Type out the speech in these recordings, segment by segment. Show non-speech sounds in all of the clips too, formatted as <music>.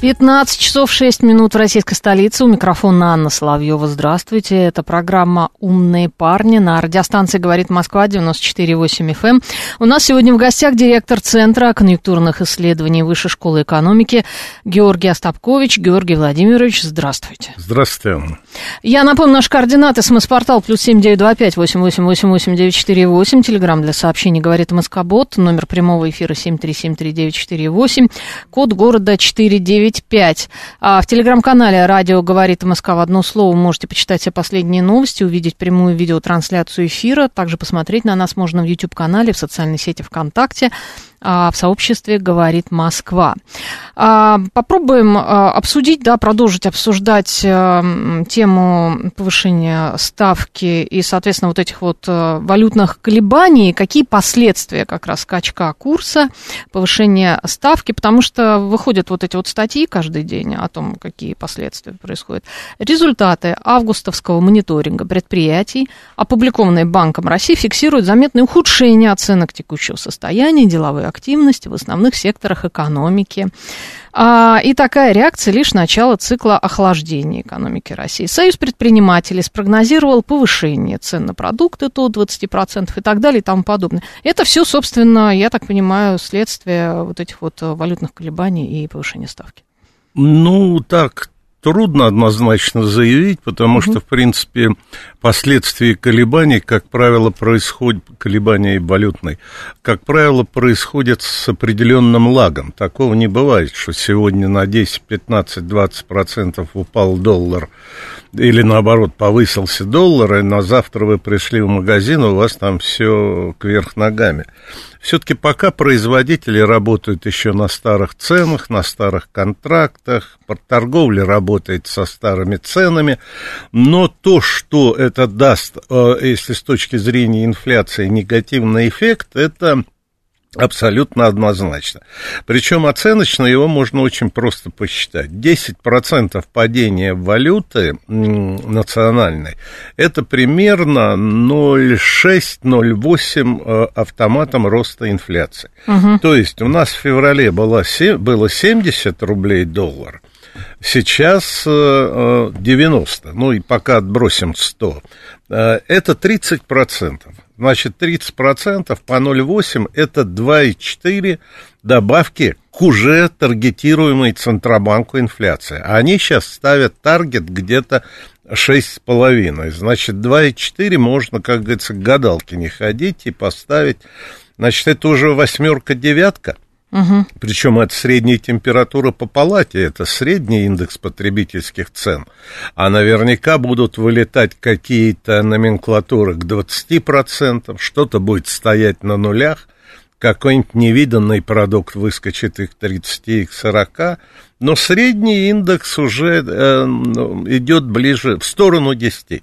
15 часов 6 минут в российской столице. У микрофона Анна Соловьева. Здравствуйте. Это программа «Умные парни» на радиостанции «Говорит Москва» 94,8 FM. Эм. У нас сегодня в гостях директор Центра конъюнктурных исследований Высшей школы экономики Георгий Остапкович. Георгий Владимирович, здравствуйте. Здравствуйте, Анна. Я напомню, наш координат, смс-портал плюс семь девять два пять восемь восемь восемь восемь девять четыре восемь. Телеграмм для сообщений «Говорит Москобот». Номер прямого эфира семь три семь три девять четыре восемь. Код города четыре девять 95. А в телеграм-канале «Радио говорит Москва» в одно слово можете почитать все последние новости, увидеть прямую видеотрансляцию эфира. Также посмотреть на нас можно в YouTube-канале, в социальной сети ВКонтакте. А, в сообществе «Говорит Москва». А, попробуем а, обсудить, да, продолжить обсуждать тему повышения ставки и, соответственно, вот этих вот валютных колебаний, какие последствия как раз скачка курса, повышения ставки, потому что выходят вот эти вот статьи каждый день о том, какие последствия происходят. Результаты августовского мониторинга предприятий, опубликованные Банком России, фиксируют заметное ухудшение оценок текущего состояния, деловые активность в основных секторах экономики. А, и такая реакция лишь начало цикла охлаждения экономики России. Союз предпринимателей спрогнозировал повышение цен на продукты до 20% и так далее и тому подобное. Это все, собственно, я так понимаю, следствие вот этих вот валютных колебаний и повышения ставки. Ну, так трудно однозначно заявить, потому угу. что, в принципе, последствия колебаний, как правило, происходят, колебания валютной, как правило, происходят с определенным лагом. Такого не бывает, что сегодня на 10, 15, 20 процентов упал доллар, или наоборот повысился доллар, и на завтра вы пришли в магазин, у вас там все кверх ногами. Все-таки пока производители работают еще на старых ценах, на старых контрактах, торговля работает со старыми ценами, но то, что это даст, э, если с точки зрения инфляции негативный эффект, это Абсолютно однозначно. Причем оценочно его можно очень просто посчитать. 10% падения валюты национальной – это примерно 0,6-0,8 э, автоматом роста инфляции. Угу. То есть у нас в феврале было, было 70 рублей доллар, сейчас 90, э, ну и пока отбросим 100, э, это 30% значит, 30% по 0,8 это 2,4 добавки к уже таргетируемой Центробанку инфляции. А они сейчас ставят таргет где-то 6,5. Значит, 2,4 можно, как говорится, к гадалке не ходить и поставить. Значит, это уже восьмерка-девятка. Угу. Причем это средняя температура по палате, это средний индекс потребительских цен. А наверняка будут вылетать какие-то номенклатуры к 20%, что-то будет стоять на нулях, какой-нибудь невиданный продукт выскочит их к 30, и к 40, но средний индекс уже э, ну, идет ближе в сторону 10.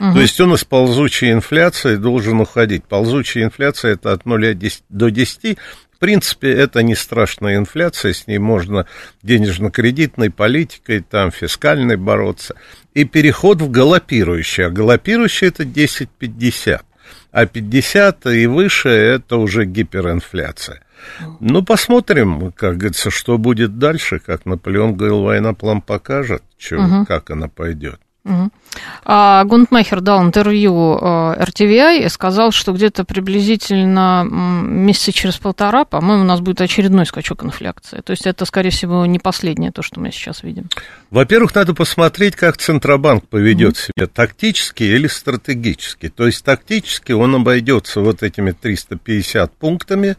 Угу. То есть он из ползучей инфляции должен уходить. Ползучая инфляция это от 0 до 10, в принципе, это не страшная инфляция, с ней можно денежно-кредитной политикой, там, фискальной бороться. И переход в галопирующий. А галопирующий это 10-50. А 50 и выше это уже гиперинфляция. Ну, посмотрим, как говорится, что будет дальше. Как Наполеон говорил, война план покажет, что, угу. как она пойдет. Угу. А Гунтмахер дал интервью RTVI и сказал, что где-то приблизительно месяца через полтора, по-моему, у нас будет очередной скачок инфляции. То есть это, скорее всего, не последнее то, что мы сейчас видим. Во-первых, надо посмотреть, как Центробанк поведет mm себя, тактически или стратегически. То есть тактически он обойдется вот этими 350 пунктами,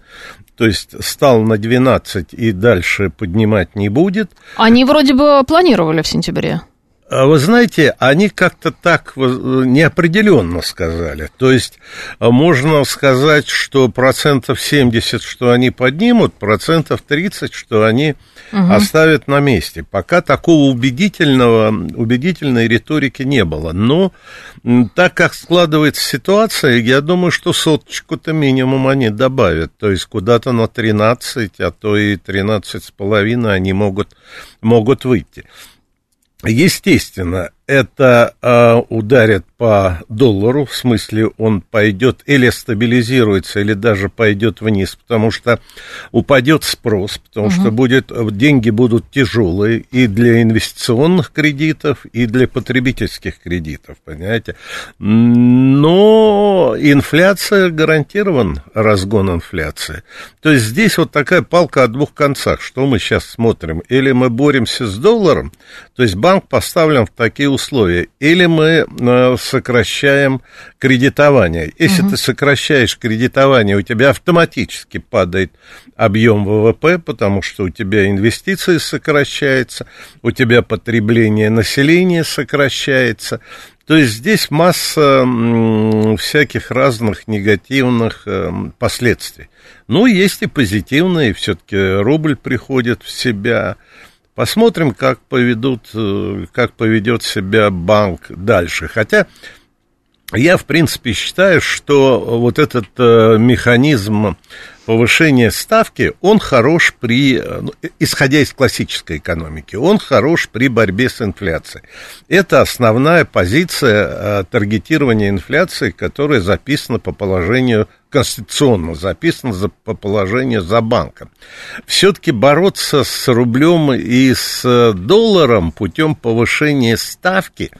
то есть стал на 12 и дальше поднимать не будет. Они вроде бы планировали в сентябре. А вы знаете, они как-то так неопределенно сказали. То есть можно сказать, что процентов 70, что они поднимут, процентов 30, что они угу. оставят на месте. Пока такого убедительного, убедительной риторики не было. Но так как складывается ситуация, я думаю, что соточку-то минимум они добавят. То есть куда-то на 13, а то и 13,5 они могут, могут выйти. Естественно, это э, ударит по доллару, в смысле он пойдет или стабилизируется, или даже пойдет вниз, потому что упадет спрос, потому угу. что будет, деньги будут тяжелые и для инвестиционных кредитов, и для потребительских кредитов, понимаете. Но инфляция гарантирован, разгон инфляции. То есть здесь вот такая палка о двух концах. Что мы сейчас смотрим? Или мы боремся с долларом, то есть банк поставлен в такие условия, или мы э, сокращаем кредитование. Если угу. ты сокращаешь кредитование, у тебя автоматически падает объем ВВП, потому что у тебя инвестиции сокращаются, у тебя потребление населения сокращается. То есть здесь масса всяких разных негативных э, последствий. Ну, есть и позитивные, все-таки рубль приходит в себя, Посмотрим, как, поведут, э, как поведет себя банк дальше. Хотя я, в принципе, считаю, что вот этот э, механизм повышения ставки, он хорош при, э, исходя из классической экономики, он хорош при борьбе с инфляцией. Это основная позиция таргетирования инфляции, которая записана по положению конституционно записано за, по положению за банком. Все-таки бороться с рублем и с долларом путем повышения ставки,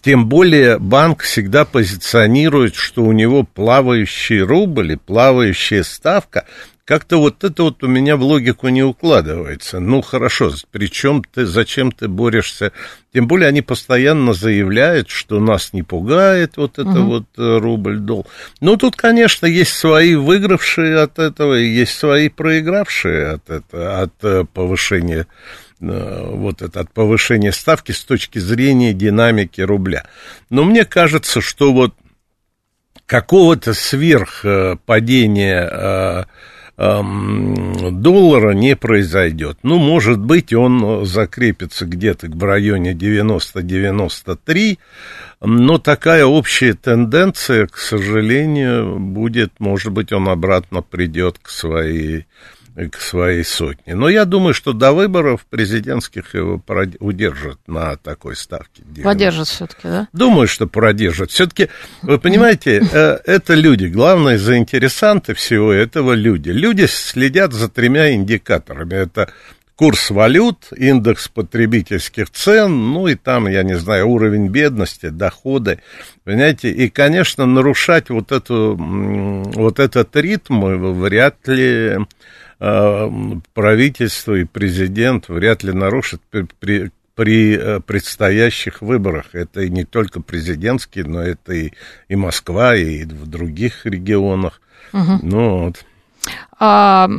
тем более банк всегда позиционирует, что у него плавающий рубль и плавающая ставка, как-то вот это вот у меня в логику не укладывается. Ну, хорошо, причем ты, зачем ты борешься? Тем более они постоянно заявляют, что нас не пугает вот это угу. вот э, рубль-дол. Ну, тут, конечно, есть свои выигравшие от этого, и есть свои проигравшие от этого, от э, повышения э, вот это от повышения ставки с точки зрения динамики рубля. Но мне кажется, что вот какого-то сверхпадения доллара не произойдет. Ну, может быть, он закрепится где-то в районе 90-93, но такая общая тенденция, к сожалению, будет, может быть, он обратно придет к своей к своей сотне. Но я думаю, что до выборов президентских его удержат на такой ставке. Поддержат все-таки, да? Думаю, что продержат. Все-таки, вы понимаете, э, это люди. Главные заинтересанты всего этого люди. Люди следят за тремя индикаторами. Это курс валют, индекс потребительских цен, ну и там, я не знаю, уровень бедности, доходы, понимаете, и, конечно, нарушать вот, эту, вот этот ритм вряд ли Э, правительство и президент вряд ли нарушат при, при, при э, предстоящих выборах. Это и не только президентские, но это и, и Москва, и в других регионах. Угу. Ну вот. А,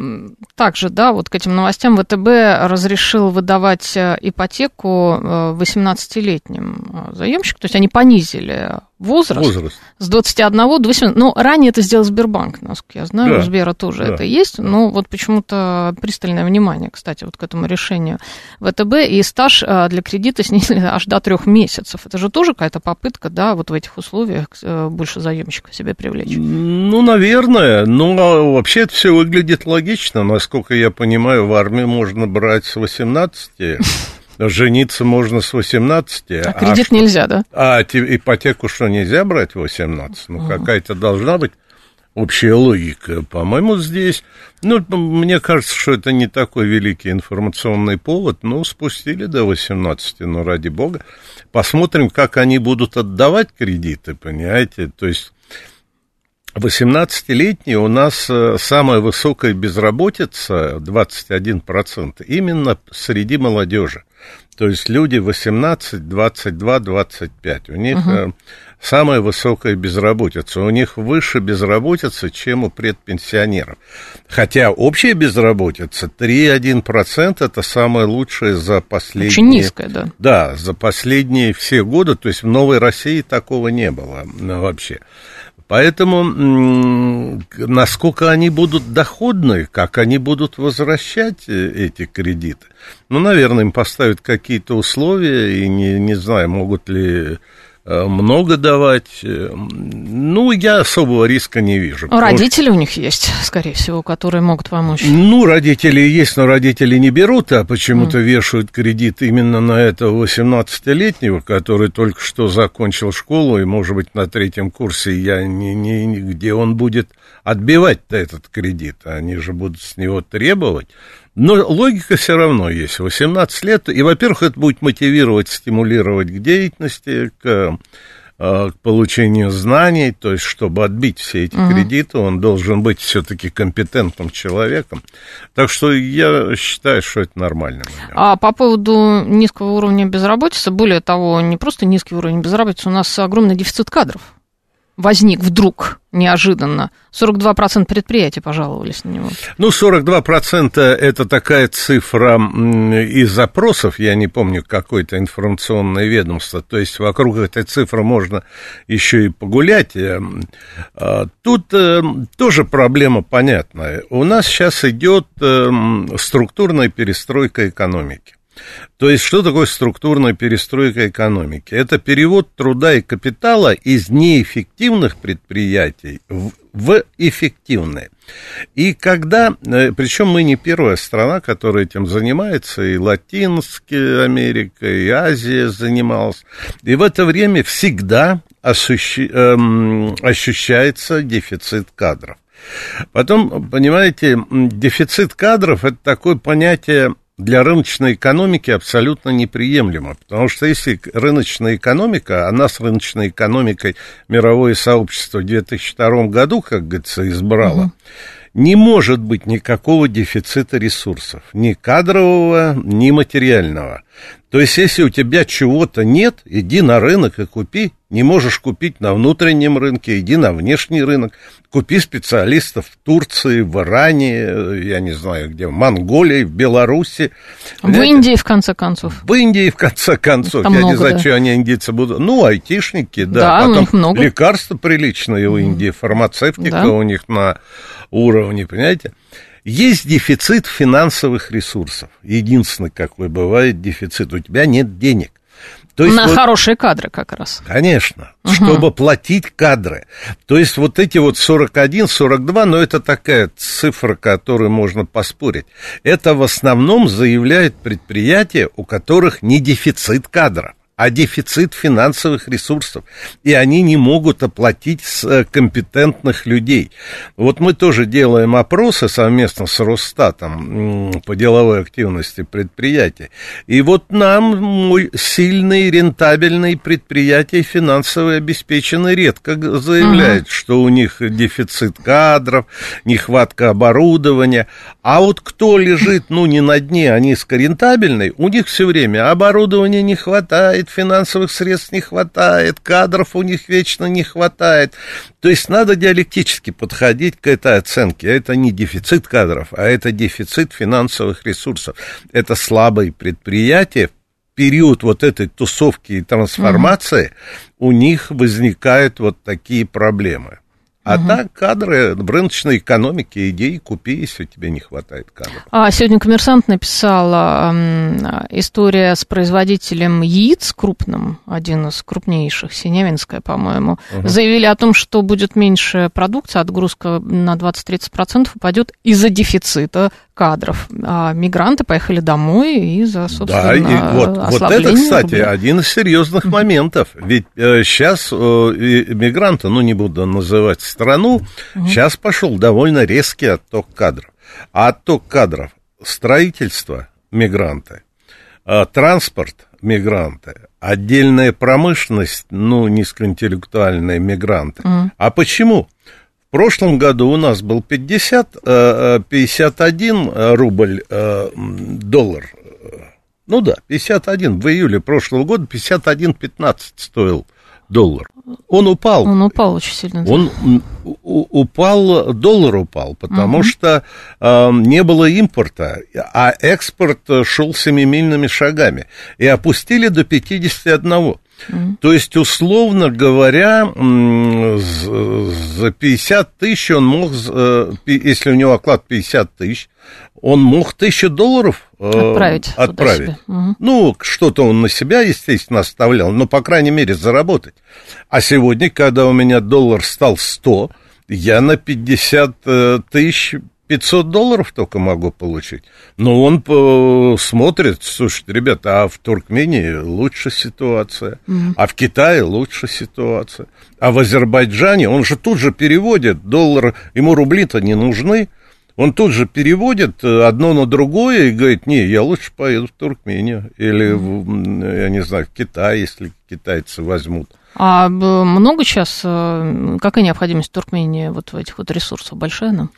также, да, вот к этим новостям ВТБ разрешил выдавать э, ипотеку 18-летним заемщикам, то есть они понизили возраст, возраст. с 21 до 18. Ну, ранее это сделал Сбербанк, насколько я знаю, да. у Сбера тоже да. это есть, но вот почему-то пристальное внимание, кстати, вот к этому решению ВТБ, и стаж для кредита снизили <laughs> аж до трех месяцев. Это же тоже какая-то попытка, да, вот в этих условиях э, больше заемщиков себе привлечь. Ну, наверное, но ну, а вообще это все выглядит логично, насколько я понимаю, в армии можно брать с 18 <laughs> Жениться можно с 18. А, а кредит что, нельзя, да? А ипотеку что, нельзя брать в 18? Ну, какая-то должна быть общая логика. По-моему, здесь, ну, мне кажется, что это не такой великий информационный повод. Ну, спустили до 18, ну, ради бога. Посмотрим, как они будут отдавать кредиты, понимаете? То есть 18-летние у нас э, самая высокая безработица, 21%, именно среди молодежи. То есть люди 18, 22, 25. У них угу. самая высокая безработица. У них выше безработица, чем у предпенсионеров. Хотя общая безработица 3,1% это самое лучшее за последние... Очень низкая, да. Да, за последние все годы. То есть в Новой России такого не было вообще. Поэтому насколько они будут доходны, как они будут возвращать э, эти кредиты, ну, наверное, им поставят какие-то условия, и не, не знаю, могут ли много давать. Э, ну, я особого риска не вижу. Родители у них есть, скорее всего, которые могут помочь. Ну, родители есть, но родители не берут, а почему-то mm. вешают кредит именно на этого 18-летнего, который только что закончил школу, и, может быть, на третьем курсе я не, не, где он будет отбивать этот кредит. Они же будут с него требовать. Но логика все равно есть. 18 лет, и, во-первых, это будет мотивировать, стимулировать к деятельности, к, э, к получению знаний, то есть, чтобы отбить все эти угу. кредиты, он должен быть все-таки компетентным человеком. Так что я считаю, что это нормально. А по поводу низкого уровня безработицы, более того, не просто низкий уровень безработицы, у нас огромный дефицит кадров возник вдруг неожиданно. 42% предприятий пожаловались на него. Ну, 42% это такая цифра из запросов, я не помню, какое-то информационное ведомство, то есть вокруг этой цифры можно еще и погулять. Э, а, тут э, тоже проблема понятная. У нас сейчас идет э, структурная перестройка экономики. То есть, что такое структурная перестройка экономики? Это перевод труда и капитала из неэффективных предприятий в, в эффективные. И когда, э, причем мы не первая страна, которая этим занимается, и Латинская Америка, и Азия занималась, и в это время всегда ощущи, эм, ощущается дефицит кадров. Потом, понимаете, дефицит кадров это такое понятие для рыночной экономики абсолютно неприемлемо, потому что если рыночная экономика, она с рыночной экономикой мировое сообщество в 2002 году, как говорится, избрало, угу. не может быть никакого дефицита ресурсов, ни кадрового, ни материального. То есть, если у тебя чего-то нет, иди на рынок и купи. Не можешь купить на внутреннем рынке, иди на внешний рынок. Купи специалистов в Турции, в Иране, я не знаю где, в Монголии, в Беларуси. В Понимаете? Индии, в конце концов. В Индии, в конце концов. Там я много, не знаю, да. что они индийцы будут. Ну, айтишники, да. Да, Потом у них много. Лекарства приличные у Индии, фармацевтика да. у них на уровне, понимаете? Есть дефицит финансовых ресурсов. Единственный, какой бывает дефицит. У тебя нет денег. То есть На вот, хорошие кадры как раз. Конечно, угу. чтобы платить кадры. То есть вот эти вот 41, 42, но это такая цифра, которую можно поспорить. Это в основном заявляют предприятия, у которых не дефицит кадров а дефицит финансовых ресурсов, и они не могут оплатить э, компетентных людей. Вот мы тоже делаем опросы совместно с Росстатом по деловой активности предприятий, и вот нам сильные рентабельные предприятия финансово обеспечены редко заявляют, uh-huh. что у них дефицит кадров, нехватка оборудования, а вот кто лежит, ну, не на дне, а низкорентабельный, у них все время оборудования не хватает, финансовых средств не хватает, кадров у них вечно не хватает. То есть надо диалектически подходить к этой оценке. Это не дефицит кадров, а это дефицит финансовых ресурсов. Это слабые предприятия, период вот этой тусовки и трансформации угу. у них возникают вот такие проблемы. А угу. так кадры рыночной экономике, идеи купи, если тебе не хватает кадров. А сегодня коммерсант написал э, история с производителем яиц крупным, один из крупнейших, Синявинская, по-моему. Угу. Заявили о том, что будет меньше продукции, отгрузка на 20-30% упадет из-за дефицита кадров. А мигранты поехали домой из-за, собственно, Да, и вот, вот это, кстати, рубля. один из серьезных моментов. Ведь э, сейчас э, мигранты, ну, не буду называть страну, угу. сейчас пошел довольно резкий отток кадров. А отток кадров строительство мигранты, э, транспорт мигранты, отдельная промышленность, ну, низкоинтеллектуальные мигранты. Угу. А почему? Прошлом году у нас был 50, 51 рубль доллар. Ну да, 51. В июле прошлого года 51,15 стоил доллар. Он упал. Он упал очень сильно. Он упал, доллар упал, потому угу. что э, не было импорта, а экспорт шел семимильными шагами. И опустили до 51. Mm. То есть, условно говоря, за 50 тысяч он мог, э, если у него оклад 50 тысяч, он мог тысячу долларов э, отправить. отправить. Угу. Ну, что-то он на себя, естественно, оставлял, но, по крайней мере, заработать. А сегодня, когда у меня доллар стал 100, я на 50 э, тысяч 500 долларов только могу получить. Но он э, смотрит, слушайте, ребята, а в Туркмении лучше ситуация, mm-hmm. а в Китае лучше ситуация, а в Азербайджане, он же тут же переводит доллар, ему рубли-то не нужны, он тут же переводит э, одно на другое и говорит, не, я лучше поеду в Туркмению или, в, я не знаю, в Китай, если китайцы возьмут. А много сейчас, э, какая необходимость Туркмении вот в этих вот ресурсах, большая она?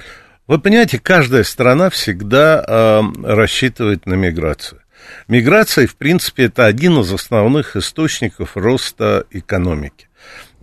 Вы понимаете, каждая страна всегда э, рассчитывает на миграцию. Миграция, в принципе, это один из основных источников роста экономики.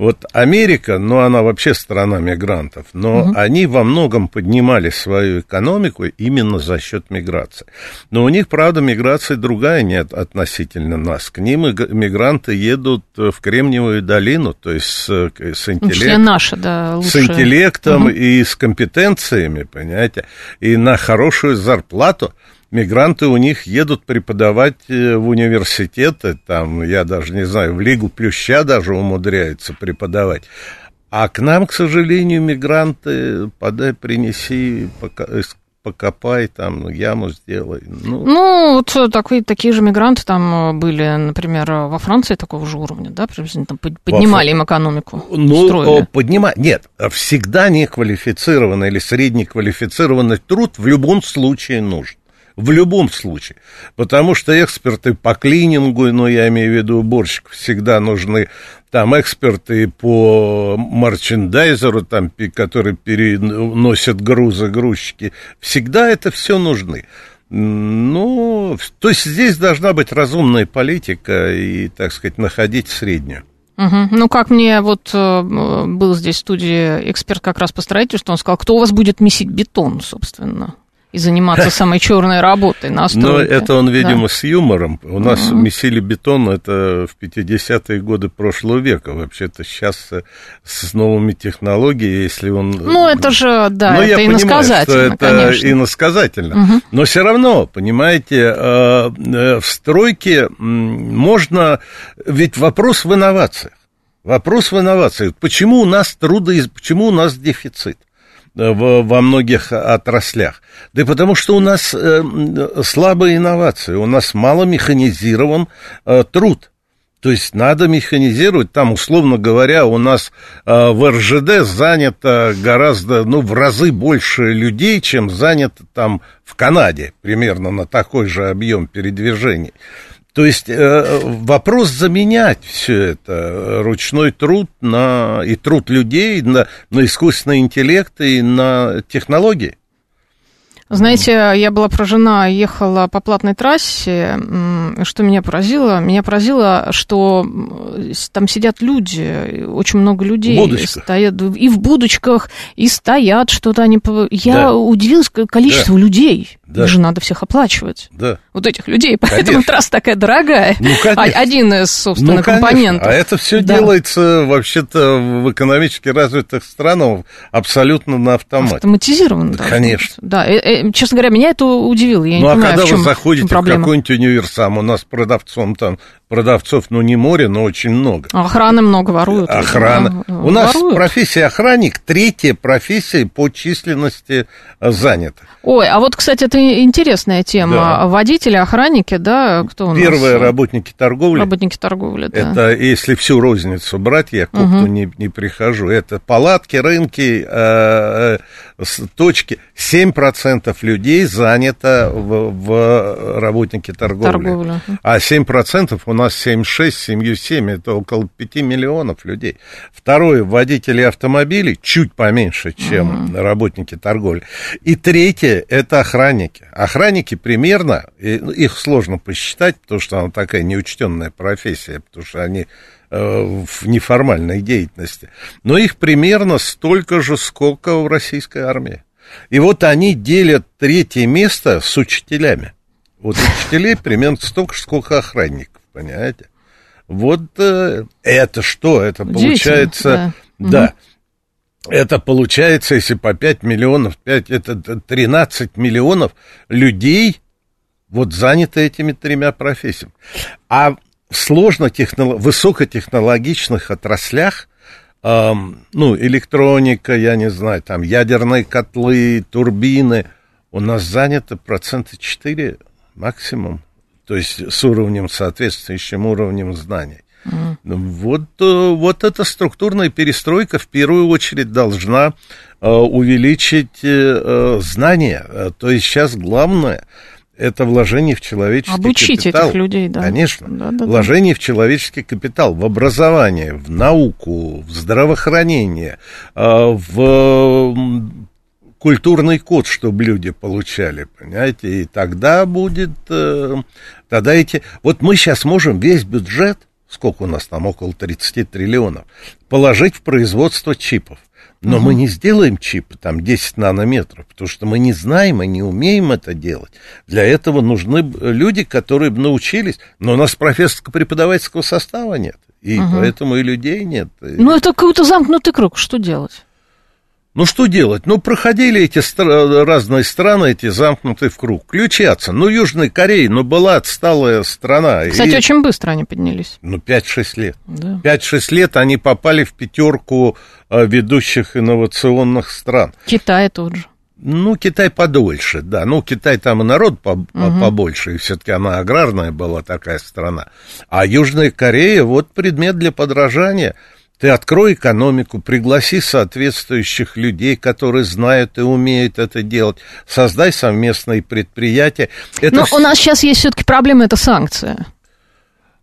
Вот Америка, ну, она вообще страна мигрантов, но угу. они во многом поднимали свою экономику именно за счет миграции. Но у них, правда, миграция другая нет относительно нас. К ним мигранты едут в Кремниевую долину, то есть с, с интеллектом. Наша, да, лучше. С интеллектом угу. и с компетенциями, понимаете, и на хорошую зарплату мигранты у них едут преподавать э, в университеты, там, я даже не знаю, в Лигу Плюща даже умудряются преподавать. А к нам, к сожалению, мигранты, подай, принеси, покопай, там, яму сделай. Ну, ну вот такие, такие же мигранты там э, были, например, во Франции такого же уровня, да, приблизительно там поднимали Во... им экономику, Ну, строили. поднимать, нет, всегда неквалифицированный или среднеквалифицированный труд в любом случае нужен в любом случае. Потому что эксперты по клинингу, ну, я имею в виду уборщиков, всегда нужны. Там эксперты по марчендайзеру, там, которые переносят грузы, грузчики. Всегда это все нужны. Ну, то есть здесь должна быть разумная политика и, так сказать, находить среднюю. Угу. Ну, как мне вот э, был здесь в студии эксперт как раз по строительству, он сказал, кто у вас будет месить бетон, собственно? И заниматься <laughs> самой черной работой на. Но это он, видимо, да. с юмором. У нас uh-huh. месили бетон, это в 50-е годы прошлого века. Вообще-то сейчас с новыми технологиями, если он... Ну, это же, да, Но это я иносказательно, понимаю, что это конечно. иносказательно. Uh-huh. Но все равно, понимаете, э, э, в стройке можно... Ведь вопрос в инновациях. Вопрос в инновациях. Почему у нас трудо... Почему у нас дефицит? Э, в, во многих отраслях? Да и потому что у нас э, слабые инновации, у нас мало механизирован э, труд. То есть надо механизировать. Там, условно говоря, у нас э, в РЖД занято гораздо, ну, в разы больше людей, чем занято там в Канаде, примерно на такой же объем передвижений. То есть э, вопрос заменять все это, ручной труд на, и труд людей на, на искусственный интеллект и на технологии. Знаете, я была поражена, ехала по платной трассе, что меня поразило? Меня поразило, что там сидят люди, очень много людей. Стоят и в будочках, и стоят что-то они... Я да. удивилась количеству да. людей. Да. Их же надо всех оплачивать. Да. Вот этих людей. <laughs> Поэтому конечно. трасса такая дорогая. Ну, конечно. Один из, собственно, ну, компонентов. А это все да. делается вообще-то в экономически развитых странах абсолютно на автомате. Автоматизированно. Да, конечно. Да, э, э, честно говоря, меня это удивило. Я ну, не а понимаю, когда в чем, вы заходите в, в какой-нибудь универсам, у нас продавцом там продавцов, ну, не море, но очень много. Охраны много воруют. Охрана. Да, у нас воруют. профессия охранник третья профессия по численности занятых. Ой, а вот, кстати, это интересная тема. Да. Водители, охранники, да, кто у Первые нас? работники торговли. Работники торговли, да. Это если всю розницу брать, я к угу. не, не прихожу. Это палатки, рынки, э, с точки 7% людей занято в, в работнике торговли. Торговля. А 7% у нас 7,6, 7,7, это около 5 миллионов людей. Второе, водители автомобилей чуть поменьше, чем угу. работники торговли. И третье, это охранники. Охранники примерно, их сложно посчитать, потому что она такая неучтенная профессия, потому что они Э, в неформальной деятельности. Но их примерно столько же, сколько в российской армии. И вот они делят третье место с учителями. Вот учителей примерно столько же, сколько охранников, понимаете? Вот э, это что? Это получается... Да. да. Угу. Это получается, если по 5 миллионов, 5, это 13 миллионов людей вот заняты этими тремя профессиями. А в сложно высокотехнологичных отраслях, эм, ну, электроника, я не знаю, там ядерные котлы, турбины, у нас занято процента 4 максимум, то есть с уровнем, соответствующим уровнем знаний. Mm. Вот, э, вот эта структурная перестройка в первую очередь должна э, увеличить э, знания. То есть сейчас главное это вложение в человеческий Обучить капитал. этих людей, да. Конечно. Да, да, вложение да. в человеческий капитал, в образование, в науку, в здравоохранение, в культурный код, чтобы люди получали, понимаете, и тогда будет, э, тогда эти, вот мы сейчас можем весь бюджет, сколько у нас там, около 30 триллионов, положить в производство чипов. Но угу. мы не сделаем чипы там 10 нанометров, потому что мы не знаем и не умеем это делать. Для этого нужны люди, которые бы научились. Но у нас профессорско-преподавательского состава нет. И угу. поэтому и людей нет. Ну, это какой-то замкнутый круг. Что делать? Ну, что делать? Ну, проходили эти стра- разные страны, эти замкнутые в круг. Ключаться. Ну, Южная Корея, ну, была отсталая страна. Кстати, и... очень быстро они поднялись. Ну, 5-6 лет. Да. 5-6 лет они попали в пятерку а, ведущих инновационных стран. Китай тот же. Ну, Китай подольше, да. Ну, Китай там и народ по угу. побольше, и все-таки она аграрная была такая страна. А Южная Корея, вот предмет для подражания – ты открой экономику, пригласи соответствующих людей, которые знают и умеют это делать, создай совместные предприятия. Это Но в... у нас сейчас есть все-таки проблема, это санкция.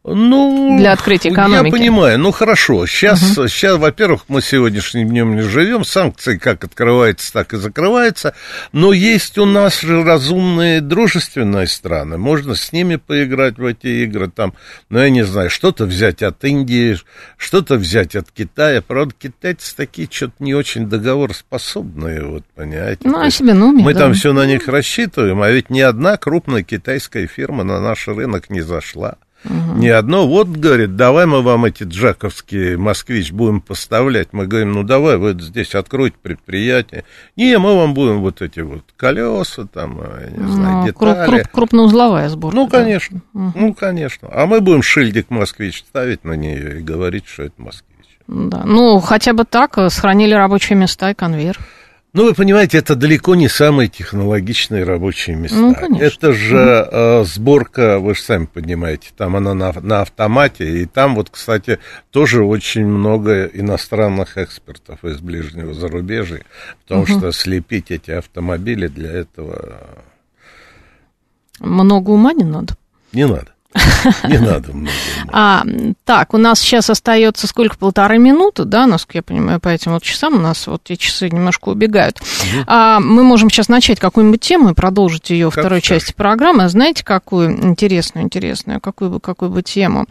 Ну, для открытия экономики. Я понимаю, ну хорошо. Сейчас, угу. сейчас, во-первых, мы сегодняшним днем не живем, санкции как открываются, так и закрываются, но есть у нас же разумные дружественные страны, можно с ними поиграть в эти игры, там, ну я не знаю, что-то взять от Индии, что-то взять от Китая, правда, китайцы такие что-то не очень договороспособные, вот, понимаете. Ну, а себе, ну, Мы да. там все на них рассчитываем, а ведь ни одна крупная китайская фирма на наш рынок не зашла. Угу. Не одно, вот, говорит, давай мы вам эти джаковские москвич будем поставлять. Мы говорим, ну давай, вы здесь откройте предприятие. Не, мы вам будем вот эти вот колеса, там, я не знаю, ну, детали. Круп, круп, крупноузловая сборка. Ну, конечно, да. ну, конечно. А мы будем шильдик москвич ставить на нее и говорить, что это москвич. Да, ну, хотя бы так, э, сохранили рабочие места и конвейер. Ну, вы понимаете, это далеко не самые технологичные рабочие места. Ну, конечно. Это же э, сборка, вы же сами понимаете, там она на, на автомате, и там вот, кстати, тоже очень много иностранных экспертов из ближнего зарубежья, потому угу. что слепить эти автомобили для этого... Много ума не надо? Не надо. Не надо много. А, так, у нас сейчас остается сколько? Полторы минуты, да, насколько я понимаю, по этим вот часам у нас вот эти часы немножко убегают. Угу. А, мы можем сейчас начать какую-нибудь тему и продолжить ее второй части программы. Знаете, какую интересную, интересную, какую бы, какую бы тему?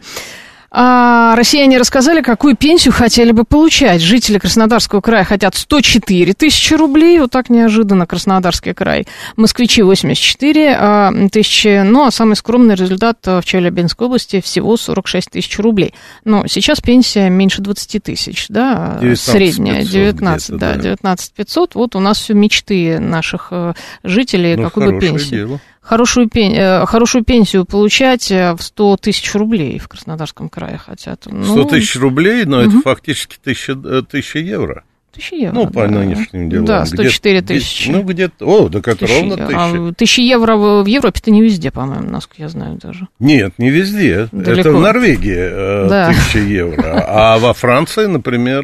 А, россияне рассказали, какую пенсию хотели бы получать. Жители Краснодарского края хотят 104 тысячи рублей, вот так неожиданно Краснодарский край. Москвичи 84 а, тысячи, ну а самый скромный результат в Челябинской области всего 46 тысяч рублей. Но сейчас пенсия меньше 20 тысяч, да, 19 средняя, 19, да, да, 19 500. Вот у нас все мечты наших э, жителей, ну, какую бы пенсию. Дело хорошую, пен... Э, хорошую пенсию получать э, в 100 тысяч рублей в Краснодарском крае хотят. 100 ну, тысяч рублей, но угу. это фактически 1000, 1000 евро. Тысяча евро. Ну, по да. нынешним делам. Да, 104 тысячи. Ну, где-то, о, так это ровно тысяча. А, тысяча евро в Европе-то не везде, по-моему, насколько я знаю даже. Нет, не везде. Далеко. Это в Норвегии э, да. тысяча евро. А во Франции, например,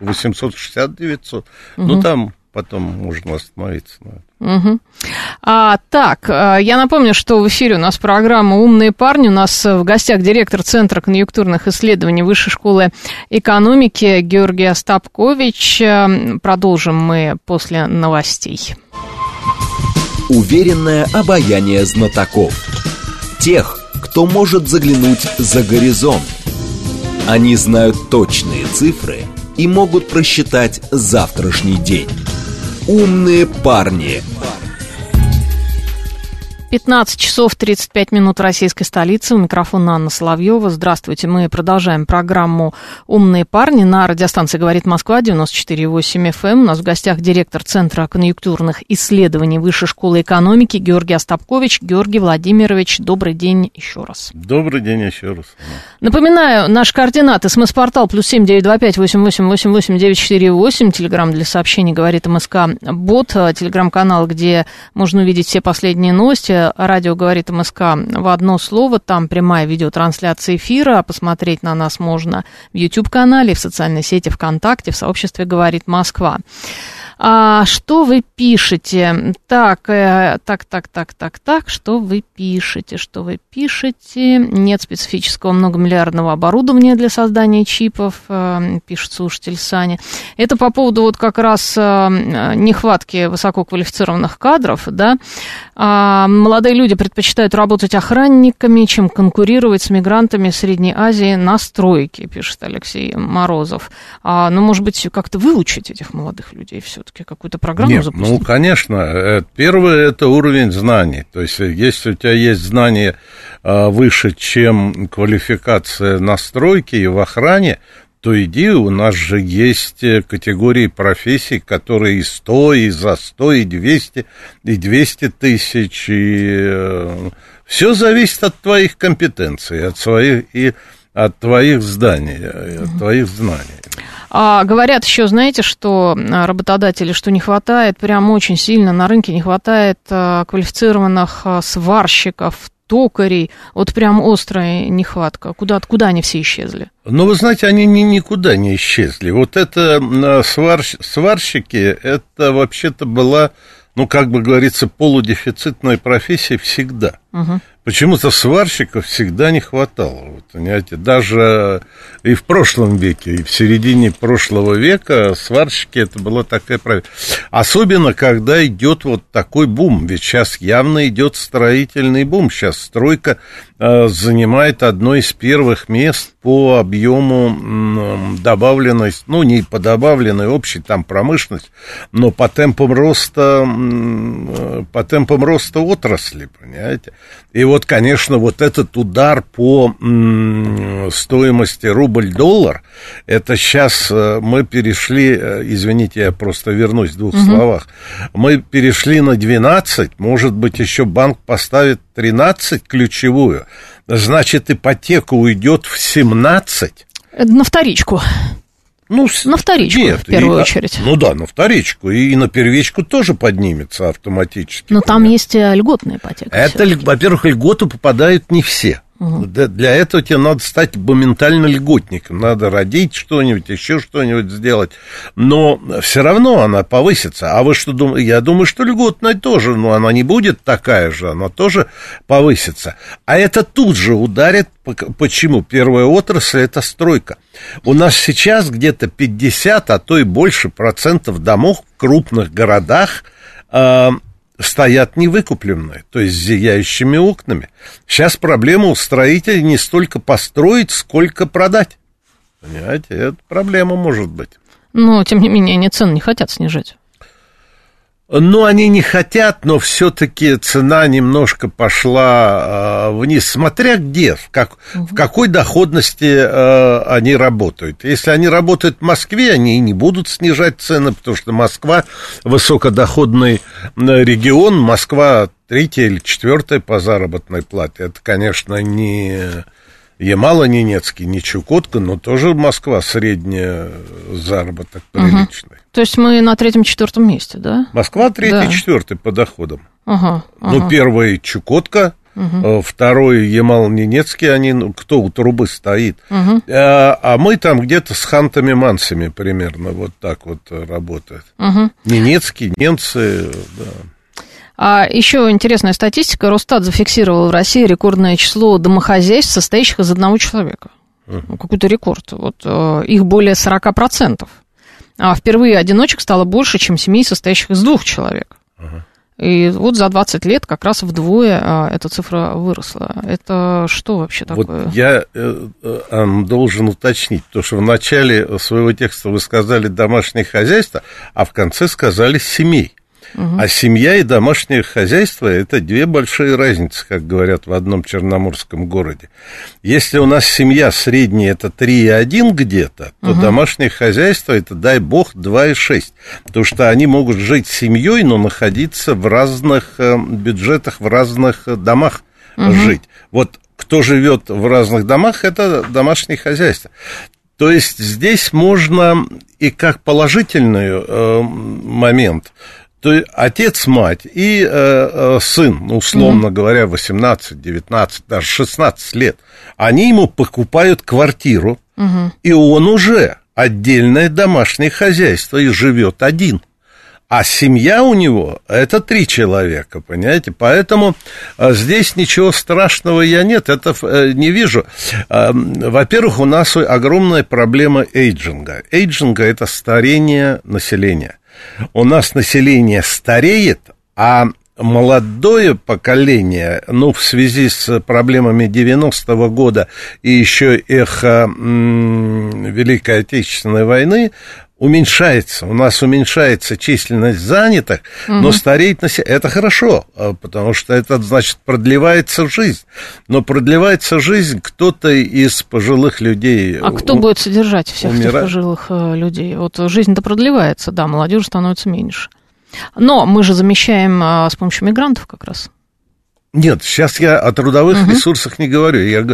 860-900. Угу. Ну, там потом можно остановиться. Угу. А, так, э, я напомню, что в эфире у нас программа «Умные парни». У нас в гостях директор Центра конъюнктурных исследований Высшей школы экономики Георгий Остапкович. Э, продолжим мы после новостей. Уверенное обаяние знатоков. Тех, кто может заглянуть за горизонт. Они знают точные цифры и могут просчитать завтрашний день. «Умные парни» 15 часов 35 минут в российской столице. У микрофона Анна Соловьева. Здравствуйте. Мы продолжаем программу «Умные парни» на радиостанции «Говорит Москва» 94,8 FM. Эм. У нас в гостях директор Центра конъюнктурных исследований Высшей школы экономики Георгий Остапкович. Георгий Владимирович, добрый день еще раз. Добрый день еще раз. Напоминаю, наш координат. СМС-портал плюс семь девять два пять восемь восемь восемь восемь девять четыре восемь. Телеграмм для сообщений «Говорит МСК» бот. Телеграм-канал, где можно увидеть все последние новости радио «Говорит МСК» в одно слово. Там прямая видеотрансляция эфира. Посмотреть на нас можно в YouTube-канале, в социальной сети ВКонтакте, в сообществе «Говорит Москва». А, что вы пишете? Так, э, так, так, так, так, так, что вы пишете? Что вы пишете? Нет специфического многомиллиардного оборудования для создания чипов, э, пишет слушатель Саня. Это по поводу вот как раз э, нехватки высококвалифицированных кадров, да. А, молодые люди предпочитают работать охранниками, чем конкурировать с мигрантами Средней Азии на стройке, пишет Алексей Морозов. А, ну, может быть, как-то выучить этих молодых людей все-таки? Все-таки какую-то программу Нет, запустить? Ну, конечно. Э, первое – это уровень знаний. То есть, э, если у тебя есть знания э, выше, чем квалификация настройки и в охране, то иди, у нас же есть категории профессий, которые и 100, и за 100, и 200, и 200 тысяч, и все зависит от твоих компетенций, от своих, и от твоих зданий, от твоих знаний. А, говорят еще, знаете, что а, работодатели, что не хватает, прям очень сильно на рынке не хватает а, квалифицированных а, сварщиков, токарей. Вот прям острая нехватка. Куда, откуда они все исчезли? Ну, вы знаете, они ни, никуда не исчезли. Вот это сварщ, сварщики, это вообще-то была, ну, как бы говорится, полудефицитная профессия всегда. Угу. Почему-то сварщиков всегда не хватало. Вот, понимаете, даже и в прошлом веке, и в середине прошлого века сварщики это была такая правда. Особенно, когда идет вот такой бум. Ведь сейчас явно идет строительный бум. Сейчас стройка занимает одно из первых мест по объему э, добавленной, ну, не по добавленной общей там промышленность, но по темпам роста, э, по темпам роста отрасли, понимаете. И вот, конечно, вот этот удар по стоимости рубль-доллар, это сейчас э, мы перешли, э, извините, я просто вернусь в двух угу. словах, мы перешли на 12, может быть, еще банк поставит 13 ключевую, значит, ипотека уйдет в 17. На вторичку. Ну, на вторичку, нет, в первую и, очередь. Ну да, на вторичку. И на первичку тоже поднимется автоматически. Но там есть э, льготная ипотека. Это, во-первых, льготы попадают не все. Угу. Для этого тебе надо стать моментально льготником. Надо родить что-нибудь, еще что-нибудь сделать. Но все равно она повысится. А вы что думаете? Я думаю, что льготная тоже, но она не будет такая же, она тоже повысится. А это тут же ударит. Почему? Первая отрасль – это стройка. У нас сейчас где-то 50, а то и больше процентов домов в крупных городах а, стоят невыкупленные, то есть с зияющими окнами. Сейчас проблема у строителей не столько построить, сколько продать. Понимаете, это проблема может быть. Но, тем не менее, они цены не хотят снижать. Ну, они не хотят, но все-таки цена немножко пошла э, вниз, смотря где, в, как, угу. в какой доходности э, они работают. Если они работают в Москве, они не будут снижать цены, потому что Москва высокодоходный регион, Москва третья или четвертая по заработной плате. Это, конечно, не Ямало-Ненецкий, не Чукотка, но тоже Москва средняя заработок приличный. Угу. То есть мы на третьем-четвертом месте, да? Москва третий, да. по доходам. Ага, ага. Ну, первый Чукотка, Угу. Второй Ямал-Ненецкий, они, ну, кто у трубы стоит. Угу. А, а мы там где-то с хантами-мансами примерно вот так вот работают. Угу. Ненецкий, немцы, да. А еще интересная статистика. Росстат зафиксировал в России рекордное число домохозяйств, состоящих из одного человека. Uh-huh. Какой-то рекорд. Вот, э, их более 40%. А впервые одиночек стало больше, чем семей, состоящих из двух человек. Uh-huh. И вот за 20 лет как раз вдвое а, эта цифра выросла. Это что вообще такое? Вот я э, э, должен уточнить, потому что в начале своего текста вы сказали домашнее хозяйство, а в конце сказали семей. Угу. А семья и домашнее хозяйство – это две большие разницы, как говорят в одном черноморском городе. Если у нас семья средняя – это 3,1 где-то, то угу. домашнее хозяйство – это, дай бог, 2,6. Потому что они могут жить семьей, но находиться в разных э, бюджетах, в разных э, домах угу. жить. Вот кто живет в разных домах, это домашнее хозяйство. То есть здесь можно и как положительный э, момент – то есть отец, мать и э, э, сын, ну, условно mm-hmm. говоря, 18, 19, даже 16 лет, они ему покупают квартиру, mm-hmm. и он уже отдельное домашнее хозяйство и живет один. А семья у него это три человека, понимаете? Поэтому а, здесь ничего страшного я нет, это э, не вижу. А, во-первых, у нас огромная проблема эйджинга. Эйджинга это старение населения у нас население стареет, а молодое поколение, ну, в связи с проблемами 90-го года и еще эхо Великой Отечественной войны, уменьшается, у нас уменьшается численность занятых, угу. но стареет население. Это хорошо, а, потому что это значит продлевается жизнь. Но продлевается жизнь кто-то из пожилых людей. А кто будет содержать всех умирает? этих пожилых э, людей? Вот жизнь-то продлевается, да, молодежи становится меньше. Но мы же замещаем а, с помощью мигрантов как раз. Нет, сейчас я о трудовых угу. ресурсах не говорю. Я,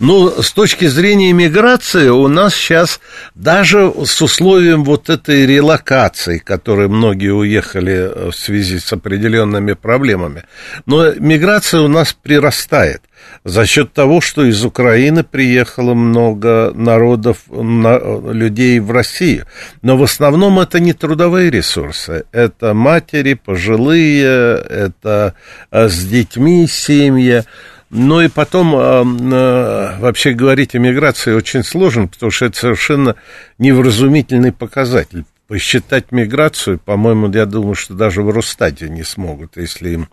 ну, с точки зрения миграции у нас сейчас даже с условием вот этой релокации, которые многие уехали э, в связи с определенными проблемами, но миграция у нас прирастает за счет того, что из Украины приехало много народов, на, людей в Россию. Но в основном это не трудовые ресурсы, это матери, пожилые, это э, с детьми семьи. Ну и потом, э, э, вообще говорить о миграции очень сложно, потому что это совершенно невразумительный показатель посчитать миграцию, по-моему, я думаю, что даже в Росстате не смогут, если им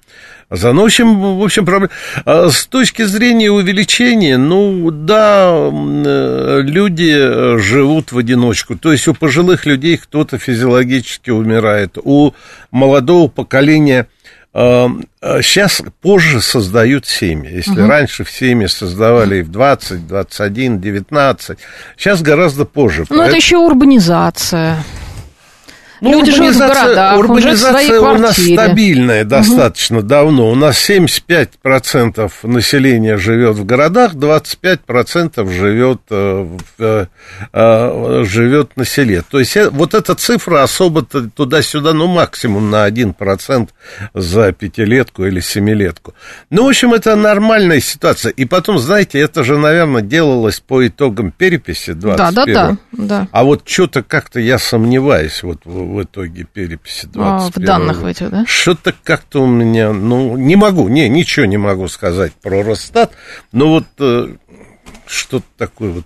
за... Ну, в общем, в общем проблема... А с точки зрения увеличения, ну, да, э, люди живут в одиночку. То есть у пожилых людей кто-то физиологически умирает, у молодого поколения Сейчас э, позже создают семьи. Если угу. раньше в семьи создавали и в 20, 21, 19, сейчас гораздо позже. Ну, это еще урбанизация. Ну, Люди живут в городах, урбанизация у нас стабильная достаточно угу. давно. У нас 75% населения живет в городах, 25% живет, э, в, э, живет на селе. То есть э, вот эта цифра особо туда-сюда, ну, максимум на 1% за пятилетку или семилетку. Ну, в общем, это нормальная ситуация. И потом, знаете, это же, наверное, делалось по итогам переписи 21 да, да, да, да. А вот что-то как-то я сомневаюсь вот в итоге переписи 21 а, В данных в этих, да? Что-то как-то у меня, ну, не могу, не, ничего не могу сказать про Росстат, но вот э, что-то такое вот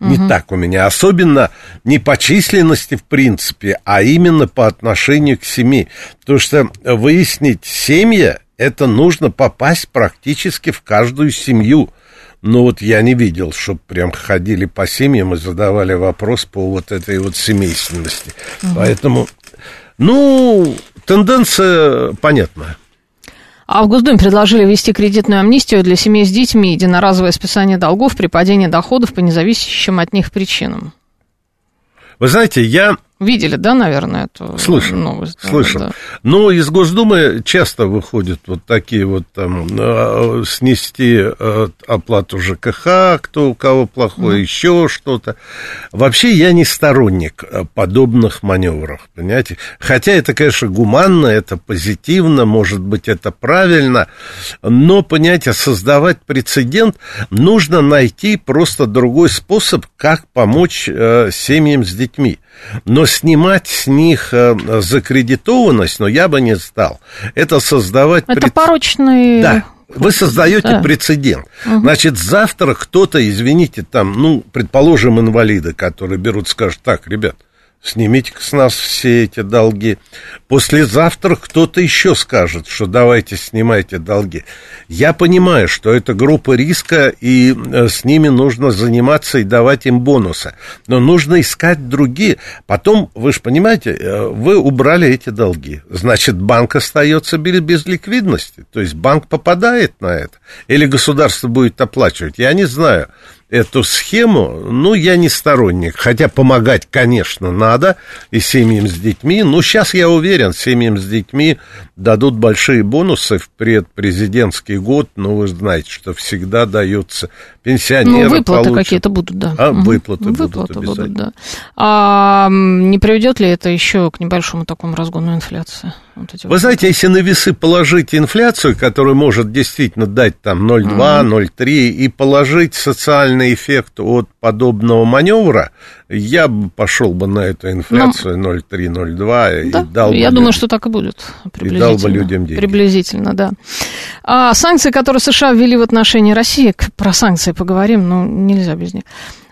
не угу. так у меня. Особенно не по численности, в принципе, а именно по отношению к семье. Потому что выяснить семья, это нужно попасть практически в каждую семью. Но вот я не видел, чтобы прям ходили по семьям и задавали вопрос по вот этой вот семейственности. Угу. Поэтому, ну, тенденция понятная. А в Госдуме предложили ввести кредитную амнистию для семей с детьми, единоразовое списание долгов при падении доходов по независящим от них причинам. Вы знаете, я Видели, да, наверное, эту Слышал, новость? Слышал. Да. Но из Госдумы часто выходят вот такие вот там э, снести э, оплату ЖКХ, кто у кого плохое, mm. еще что-то. Вообще я не сторонник э, подобных маневров, понимаете? Хотя это, конечно, гуманно, это позитивно, может быть, это правильно, но, понимаете, создавать прецедент нужно найти просто другой способ, как помочь семьям с детьми. Но снимать с них э, закредитованность, но я бы не стал. Это создавать... Это пред... порочный... Да, вы создаете да. прецедент. Угу. Значит, завтра кто-то, извините, там, ну, предположим, инвалиды, которые берут, скажут, так, ребят, снимите с нас все эти долги. Послезавтра кто-то еще скажет, что давайте снимайте долги. Я понимаю, что это группа риска, и э, с ними нужно заниматься и давать им бонусы. Но нужно искать другие. Потом, вы же понимаете, э, вы убрали эти долги. Значит, банк остается без ликвидности. То есть банк попадает на это. Или государство будет оплачивать. Я не знаю эту схему, ну, я не сторонник. Хотя помогать, конечно, надо и семьям с детьми. Но сейчас я уверен, семьям с детьми дадут большие бонусы в предпрезидентский год. Ну, вы знаете, что всегда даются пенсионеры. Ну, выплаты какие-то будут, да. А, выплаты, угу. будут выплаты будут, да. А не приведет ли это еще к небольшому такому разгону инфляции? Вот Вы вот знаете, если на весы положить инфляцию, которая может действительно дать там 0,2, mm 0,3, и положить социальный эффект от подобного маневра, я бы пошел бы на эту инфляцию ну, 0,3, 0,2 да, и дал Я бы думаю, что так и будет. И дал бы людям деньги. Приблизительно, да. А санкции, которые США ввели в отношении России, про санкции поговорим, но нельзя без них.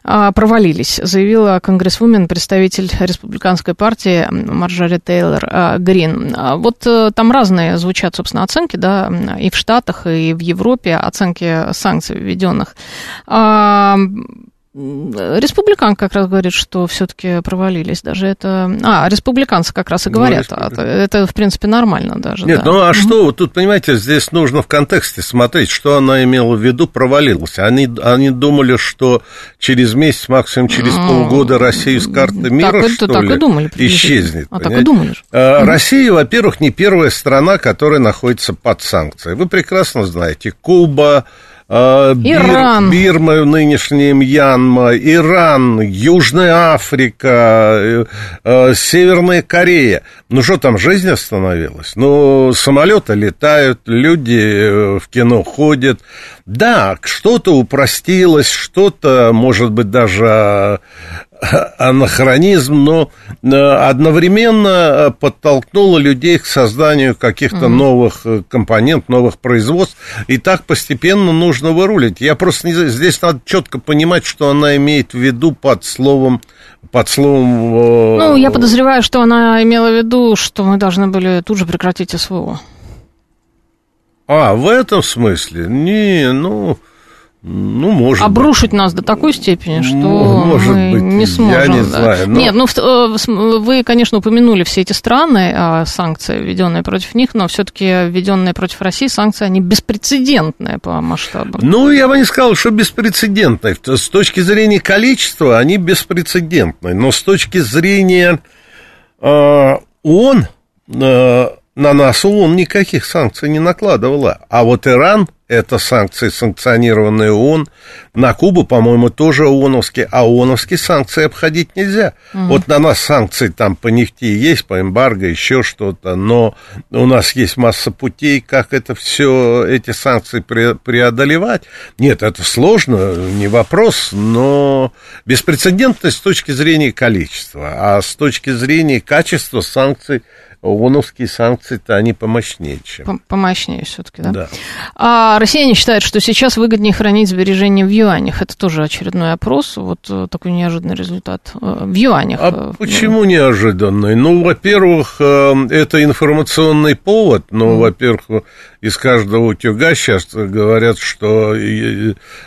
А, провалились, заявила конгрессвумен, представитель республиканской партии Марджори Тейлор а, Грин. А, вот э, там разные звучат, собственно, оценки, да, и в Штатах, и в Европе оценки санкций введенных. Республиканка как раз говорит, что все-таки провалились. Даже это... А, республиканцы как раз и ну, говорят. Ну, это, в принципе, нормально даже. Нет, да. ну а что, тут, понимаете, здесь нужно в контексте смотреть, что она имела в виду, провалилась. Они, они думали, что через месяц, максимум через полгода Россию с карты мира, так, что это, ли, так и думали, исчезнет. А так и думали. А, Россия, во-первых, не первая страна, которая находится под санкцией. Вы прекрасно знаете, Куба, а, Иран. Бир, Бирма, нынешняя Мьянма, Иран, Южная Африка, э, э, Северная Корея. Ну что там, жизнь остановилась? Ну, самолеты летают, люди э, в кино ходят. Да, что-то упростилось, что-то, может быть, даже анахронизм, но э, одновременно э, подтолкнуло людей к созданию каких-то mm-hmm. новых э, компонент, новых производств, и так постепенно нужно вырулить. Я просто не знаю, здесь надо четко понимать, что она имеет в виду под словом под словом... Ну, я подозреваю, что она имела в виду, что мы должны были тут же прекратить СВО. А, в этом смысле? Не, ну... Ну, может Обрушить быть. нас до такой степени, что может мы быть, не сможем. Я не знаю. Но... Нет, ну, э, вы, конечно, упомянули все эти страны, а, санкции, введенные против них, но все-таки введенные против России санкции, они беспрецедентные по масштабу. Ну, я бы не сказал, что беспрецедентные. С точки зрения количества они беспрецедентные, но с точки зрения э, ООН, э, на нас ООН никаких санкций не накладывала. А вот Иран это санкции, санкционированные ООН. На Кубу, по-моему, тоже ООНовские, а ООНовские санкции обходить нельзя. Угу. Вот на нас санкции там по нефти есть, по эмбарго, еще что-то, но у нас есть масса путей, как это все, эти санкции преодолевать. Нет, это сложно, не вопрос, но беспрецедентность с точки зрения количества, а с точки зрения качества санкций ООНовские санкции-то они помощнее, чем. Помощнее все-таки, да? Да. А россияне считают, что сейчас выгоднее хранить сбережения в юанях. Это тоже очередной опрос. Вот э, такой неожиданный результат. Э, в юанях. А э, почему да. неожиданный? Ну, во-первых, это информационный повод. Ну, mm. во-первых, из каждого утюга сейчас говорят, что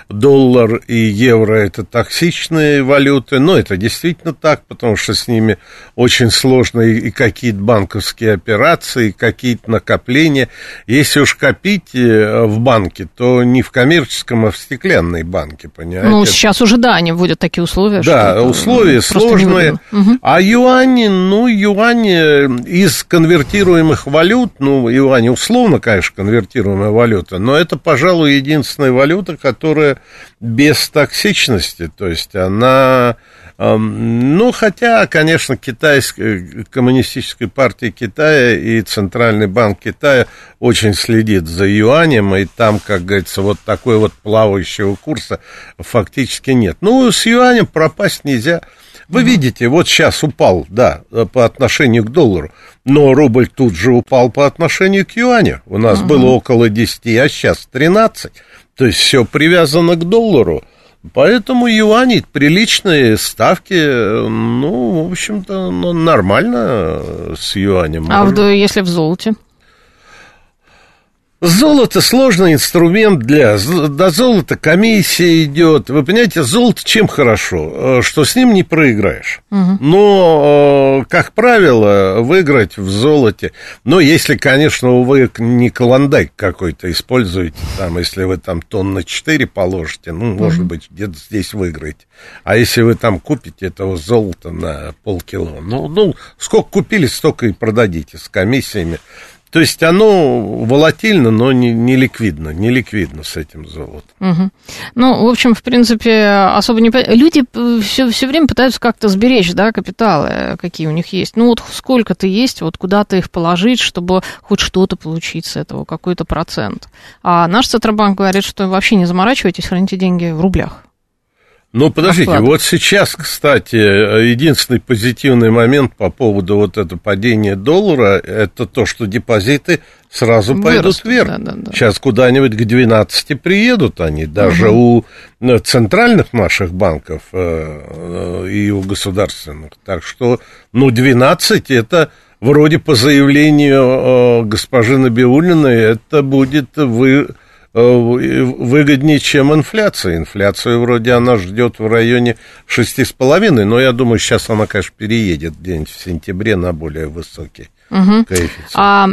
доллар и евро это токсичные валюты. Но это действительно так, потому что с ними очень сложно и какие-то банковские банковские операции, какие-то накопления. Если уж копить э, в банке, то не в коммерческом, а в стеклянной банке, понимаете? Ну, сейчас уже, да, они вводят такие условия. Да, условия сложные. Угу. А юани, ну, юани из конвертируемых валют, ну, юани условно, конечно, конвертируемая валюта, но это, пожалуй, единственная валюта, которая без токсичности, то есть она ну, хотя, конечно, китайская, коммунистическая партия Китая и Центральный банк Китая очень следит за юанем, и там, как говорится, вот такой вот плавающего курса фактически нет. Ну, с юанем пропасть нельзя. Вы видите, вот сейчас упал, да, по отношению к доллару, но рубль тут же упал по отношению к юаню. У нас uh было около 10, а сейчас 13. То есть все привязано к доллару. Поэтому юани приличные ставки, ну, в общем-то, ну, нормально с юанем. А в, если в золоте? Золото сложный инструмент для... До золота комиссия идет. Вы понимаете, золото чем хорошо? Э, что с ним не проиграешь. Угу. Но, э, как правило, выиграть в золоте... Но если, конечно, вы не клондайк какой-то используете, там, если вы там тонна 4 положите, ну, угу. может быть, где-то здесь выиграете. А если вы там купите этого золота на полкило, ну, ну сколько купили, столько и продадите с комиссиями. То есть оно волатильно, но не, не ликвидно, не ликвидно с этим золотом. Угу. Ну, в общем, в принципе, особо не... Люди все, все время пытаются как-то сберечь, да, капиталы, какие у них есть. Ну, вот сколько-то есть, вот куда-то их положить, чтобы хоть что-то получить с этого, какой-то процент. А наш Центробанк говорит, что вообще не заморачивайтесь, храните деньги в рублях. Ну, подождите, Оклад. вот сейчас, кстати, единственный позитивный момент по поводу вот этого падения доллара, это то, что депозиты сразу Вырастут, пойдут вверх. Да, да, да. Сейчас куда-нибудь к 12 приедут они, даже угу. у э, центральных наших банков э, и у государственных. Так что, ну, 12 это вроде по заявлению э, госпожи Набиулиной, это будет вы Э, выгоднее, чем инфляция. Инфляцию вроде она ждет в районе 6,5, но я думаю, сейчас она, конечно, переедет где-нибудь в сентябре на более высокий. Угу. А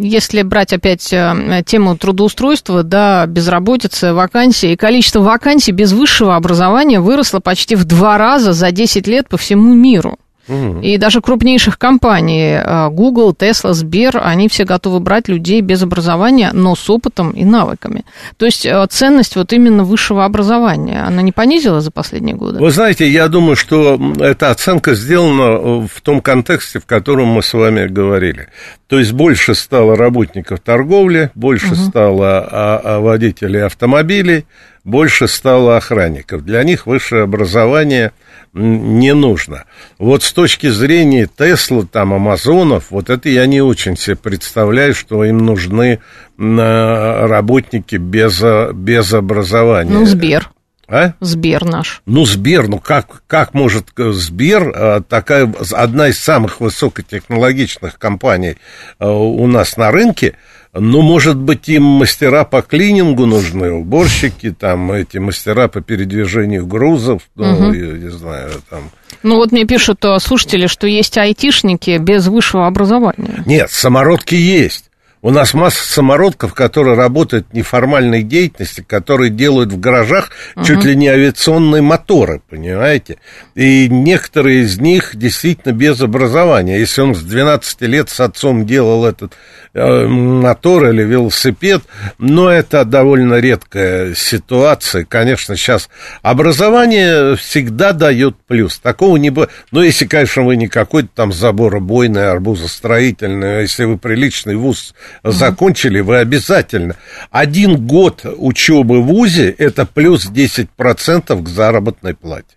если брать опять э, тему трудоустройства, да, безработицы, вакансий, и количество вакансий без высшего образования выросло почти в два раза за 10 лет по всему миру. И даже крупнейших компаний, э, Google, Tesla, Сбер, они все готовы брать людей без образования, но с опытом и навыками. То есть э, ценность вот именно высшего образования, она не понизила за последние годы? Вы знаете, я думаю, что эта оценка сделана в том контексте, в котором мы с вами говорили. То есть больше стало работников торговли, больше угу. стало а, а, водителей автомобилей, больше стало охранников. Для них высшее образование не нужно. Вот с точки зрения Тесла, там, Амазонов, вот это я не очень себе представляю, что им нужны работники без, без образования. Ну, Сбер. А? Сбер наш. Ну, Сбер, ну как, как может Сбер, а, такая одна из самых высокотехнологичных компаний а, у нас на рынке, ну, может быть, им мастера по клинингу нужны, уборщики, там, эти мастера по передвижению грузов, ну, угу. я не знаю, там... Ну, вот мне пишут э, слушатели, что есть айтишники без высшего образования. Нет, самородки есть. У нас масса самородков, которые работают в неформальной деятельности, которые делают в гаражах uh-huh. чуть ли не авиационные моторы, понимаете? И некоторые из них действительно без образования. Если он с 12 лет с отцом делал этот э, мотор или велосипед, но это довольно редкая ситуация. Конечно, сейчас образование всегда дает плюс. Такого не будет. Но если, конечно, вы не какой-то там заборобойный, арбузостроительный, а если вы приличный вуз закончили, вы обязательно. Один год учебы в ВУЗе – это плюс 10% к заработной плате.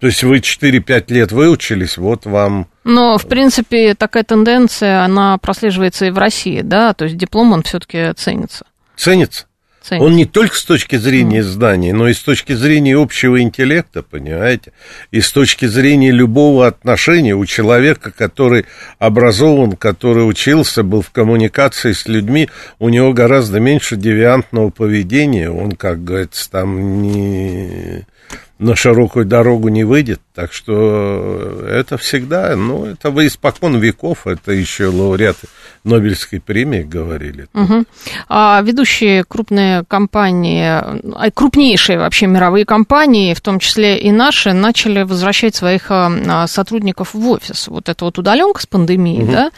То есть вы 4-5 лет выучились, вот вам... Но, в принципе, такая тенденция, она прослеживается и в России, да? То есть диплом, он все-таки ценится. Ценится? Ценится. Он не только с точки зрения знаний, но и с точки зрения общего интеллекта, понимаете? И с точки зрения любого отношения у человека, который образован, который учился, был в коммуникации с людьми, у него гораздо меньше девиантного поведения. Он, как говорится, там не на широкую дорогу не выйдет. Так что это всегда, ну, это вы испокон веков, это еще лауреаты Нобелевской премии говорили. Угу. А ведущие крупные компании, а, крупнейшие вообще мировые компании, в том числе и наши, начали возвращать своих а, сотрудников в офис. Вот эта вот удаленка с пандемией, угу. да,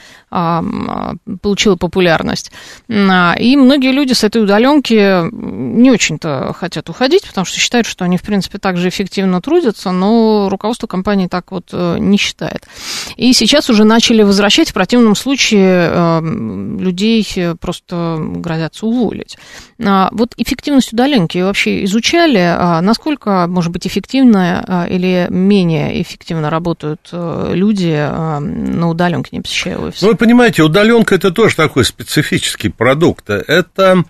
получила популярность. И многие люди с этой удаленки не очень-то хотят уходить, потому что считают, что они, в принципе, также эффективно трудятся, но руководство компании так вот э, не считает. И сейчас уже начали возвращать, в противном случае э, людей просто грозятся уволить. А вот эффективность удаленки вообще изучали, а насколько, может быть, эффективно а, или менее эффективно работают э, люди на удаленке, не посещая офис? Ну, вы понимаете, удаленка это тоже такой специфический продукт. Это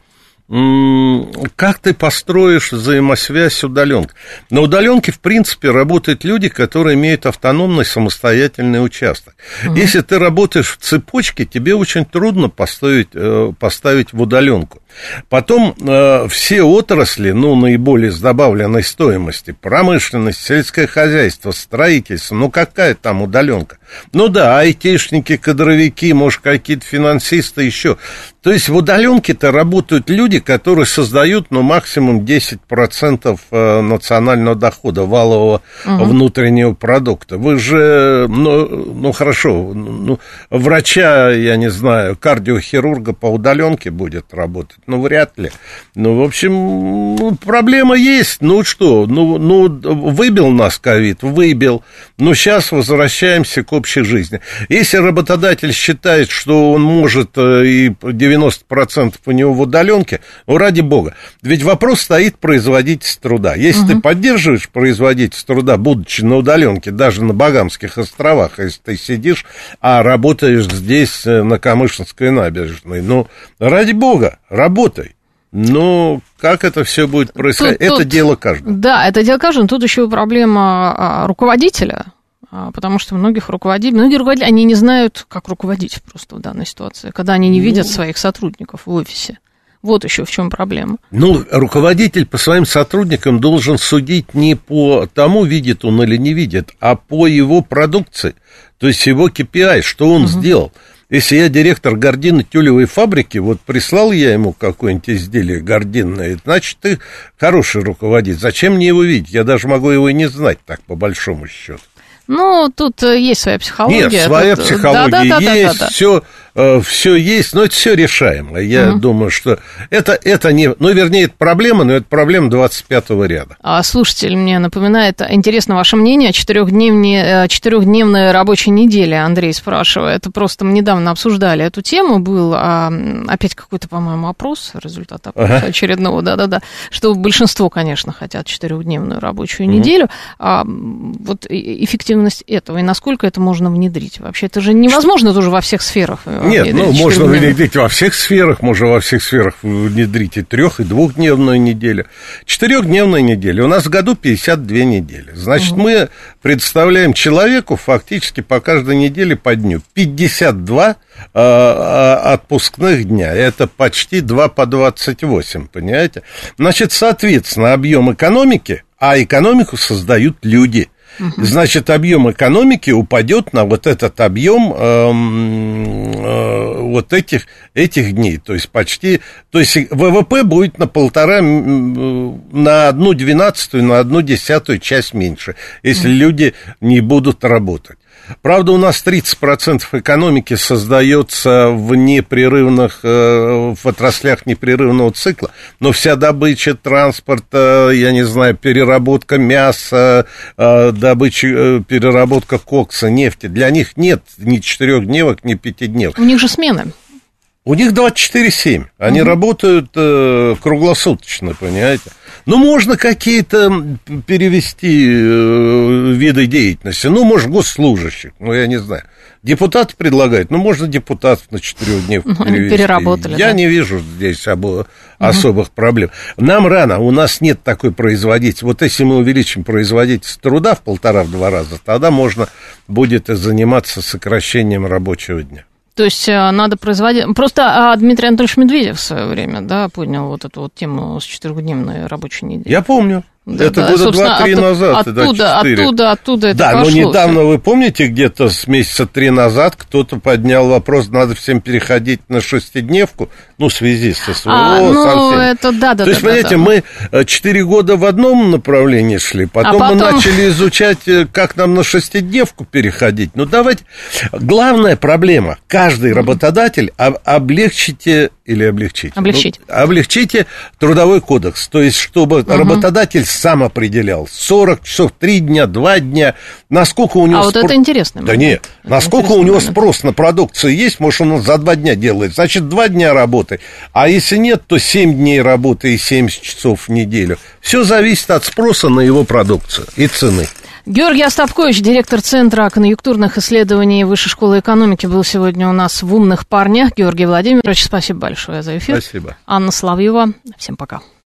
как ты построишь взаимосвязь удаленки? На удаленке, в принципе, работают люди, которые имеют автономный самостоятельный участок. Угу. Если ты работаешь в цепочке, тебе очень трудно поставить, э, поставить в удаленку. Потом э, все отрасли, ну, наиболее с добавленной стоимости, промышленность, сельское хозяйство, строительство, ну, какая там удаленка? Ну да, айтишники, кадровики, может, какие-то финансисты еще. То есть в удаленке-то работают люди, которые создают, ну, максимум 10% э, национального дохода, валового угу. внутреннего продукта. Вы же, ну, ну хорошо, ну, врача, я не знаю, кардиохирурга по удаленке будет работать, ну, вряд ли. Ну, в общем, ну, проблема есть. Ну, что, ну, ну, выбил нас ковид, выбил. Но сейчас возвращаемся к общей жизни. Если работодатель считает, что он может э, и 90% у него в удаленке, ну, ради бога. Ведь вопрос стоит производительность труда. Если угу. ты поддерживаешь производительность труда, будучи на удаленке, даже на Багамских островах, если ты сидишь, а работаешь здесь, э, на Камышинской набережной, ну, ради бога, работай. Но как это все будет происходить, тут, это тут, дело каждого. Да, это дело каждого. Тут еще проблема а, руководителя, а, потому что многих руководителей, многие руководители, они не знают, как руководить просто в данной ситуации, когда они не видят ну, своих сотрудников в офисе. Вот еще в чем проблема. Ну, руководитель по своим сотрудникам должен судить не по тому, видит он или не видит, а по его продукции, то есть его KPI, что он угу. сделал. Если я директор гордины тюлевой фабрики, вот прислал я ему какое-нибудь изделие гординное, значит, ты хороший руководитель. Зачем мне его видеть? Я даже могу его и не знать, так, по большому счету. Ну, тут э, есть своя психология. Нет, своя тут... психология да, да, да, есть, да, да, да. все Э, все есть, но это все решаемо. Я угу. думаю, что это, это не... Ну, вернее, это проблема, но это проблема 25-го ряда. А слушатель мне напоминает, интересно ваше мнение, четырехдневная, э, четырехдневная рабочая неделя, Андрей спрашивает. Это просто мы недавно обсуждали эту тему, был а, опять какой-то, по-моему, опрос, результат ага. очередного, да-да-да, что большинство, конечно, хотят четырехдневную рабочую угу. неделю. А, вот эффективность этого и насколько это можно внедрить? Вообще, это же невозможно тоже во всех сферах э, нет, ну, можно внедрить во всех сферах, можно во всех сферах внедрить и трех, и двухдневную неделю. Четырехдневная неделя. У нас в году 52 недели. Значит, угу. мы представляем человеку фактически по каждой неделе по дню 52 э, отпускных дня. Это почти 2 по 28, понимаете? Значит, соответственно, объем экономики, а экономику создают люди – значит, объем экономики упадет на вот этот объем э, э, вот этих, этих дней. То есть почти, то есть ВВП будет на полтора, на одну двенадцатую, на одну десятую часть меньше, если люди не будут работать. Правда, у нас 30% экономики создается в непрерывных, э, в отраслях непрерывного цикла, но вся добыча транспорта, я не знаю, переработка мяса, э, добыча, э, переработка кокса, нефти, для них нет ни четырехдневок, ни пятидневок. У них же смены. У них 24-7. Они угу. работают э, круглосуточно, понимаете? Ну, можно какие-то перевести э, виды деятельности. Ну, может, госслужащих, ну, я не знаю. Депутаты предлагают, ну, можно депутатов на четырехдневку ну, перевести. Переработали, Я да? не вижу здесь особых угу. проблем. Нам рано, у нас нет такой производительности. Вот если мы увеличим производительность труда в полтора-два раза, тогда можно будет заниматься сокращением рабочего дня. То есть э, надо производить... Просто а, Дмитрий Анатольевич Медведев в свое время, да, поднял вот эту вот тему с четырехдневной рабочей неделей. Я помню. Да, это да, года два-три назад. Оттуда, оттуда, оттуда это Да, пошло но недавно, вы помните, где-то с месяца три назад кто-то поднял вопрос, надо всем переходить на шестидневку, ну, в связи со СВО, а, ну, со всем. это да, да, То есть, да, понимаете, да, мы э, четыре года в одном направлении шли, потом, а потом мы начали изучать, э, как нам на шестидневку переходить. Ну, давайте... Главная проблема, каждый работодатель, облегчите или облегчите? Облегчить. Ну, облегчите трудовой кодекс, то есть, чтобы угу. работодатель сам определял 40 часов, 3 дня, 2 дня, насколько у него... А спор... вот это интересно. Да нет, это насколько у него момент. спрос на продукцию есть, может, он за 2 дня делает, значит, 2 дня работы, а если нет, то 7 дней работы и 70 часов в неделю. Все зависит от спроса на его продукцию и цены. Георгий Остапкович, директор Центра конъюнктурных исследований Высшей школы экономики, был сегодня у нас в «Умных парнях». Георгий Владимирович, спасибо большое за эфир. Спасибо. Анна Славьева. Всем пока.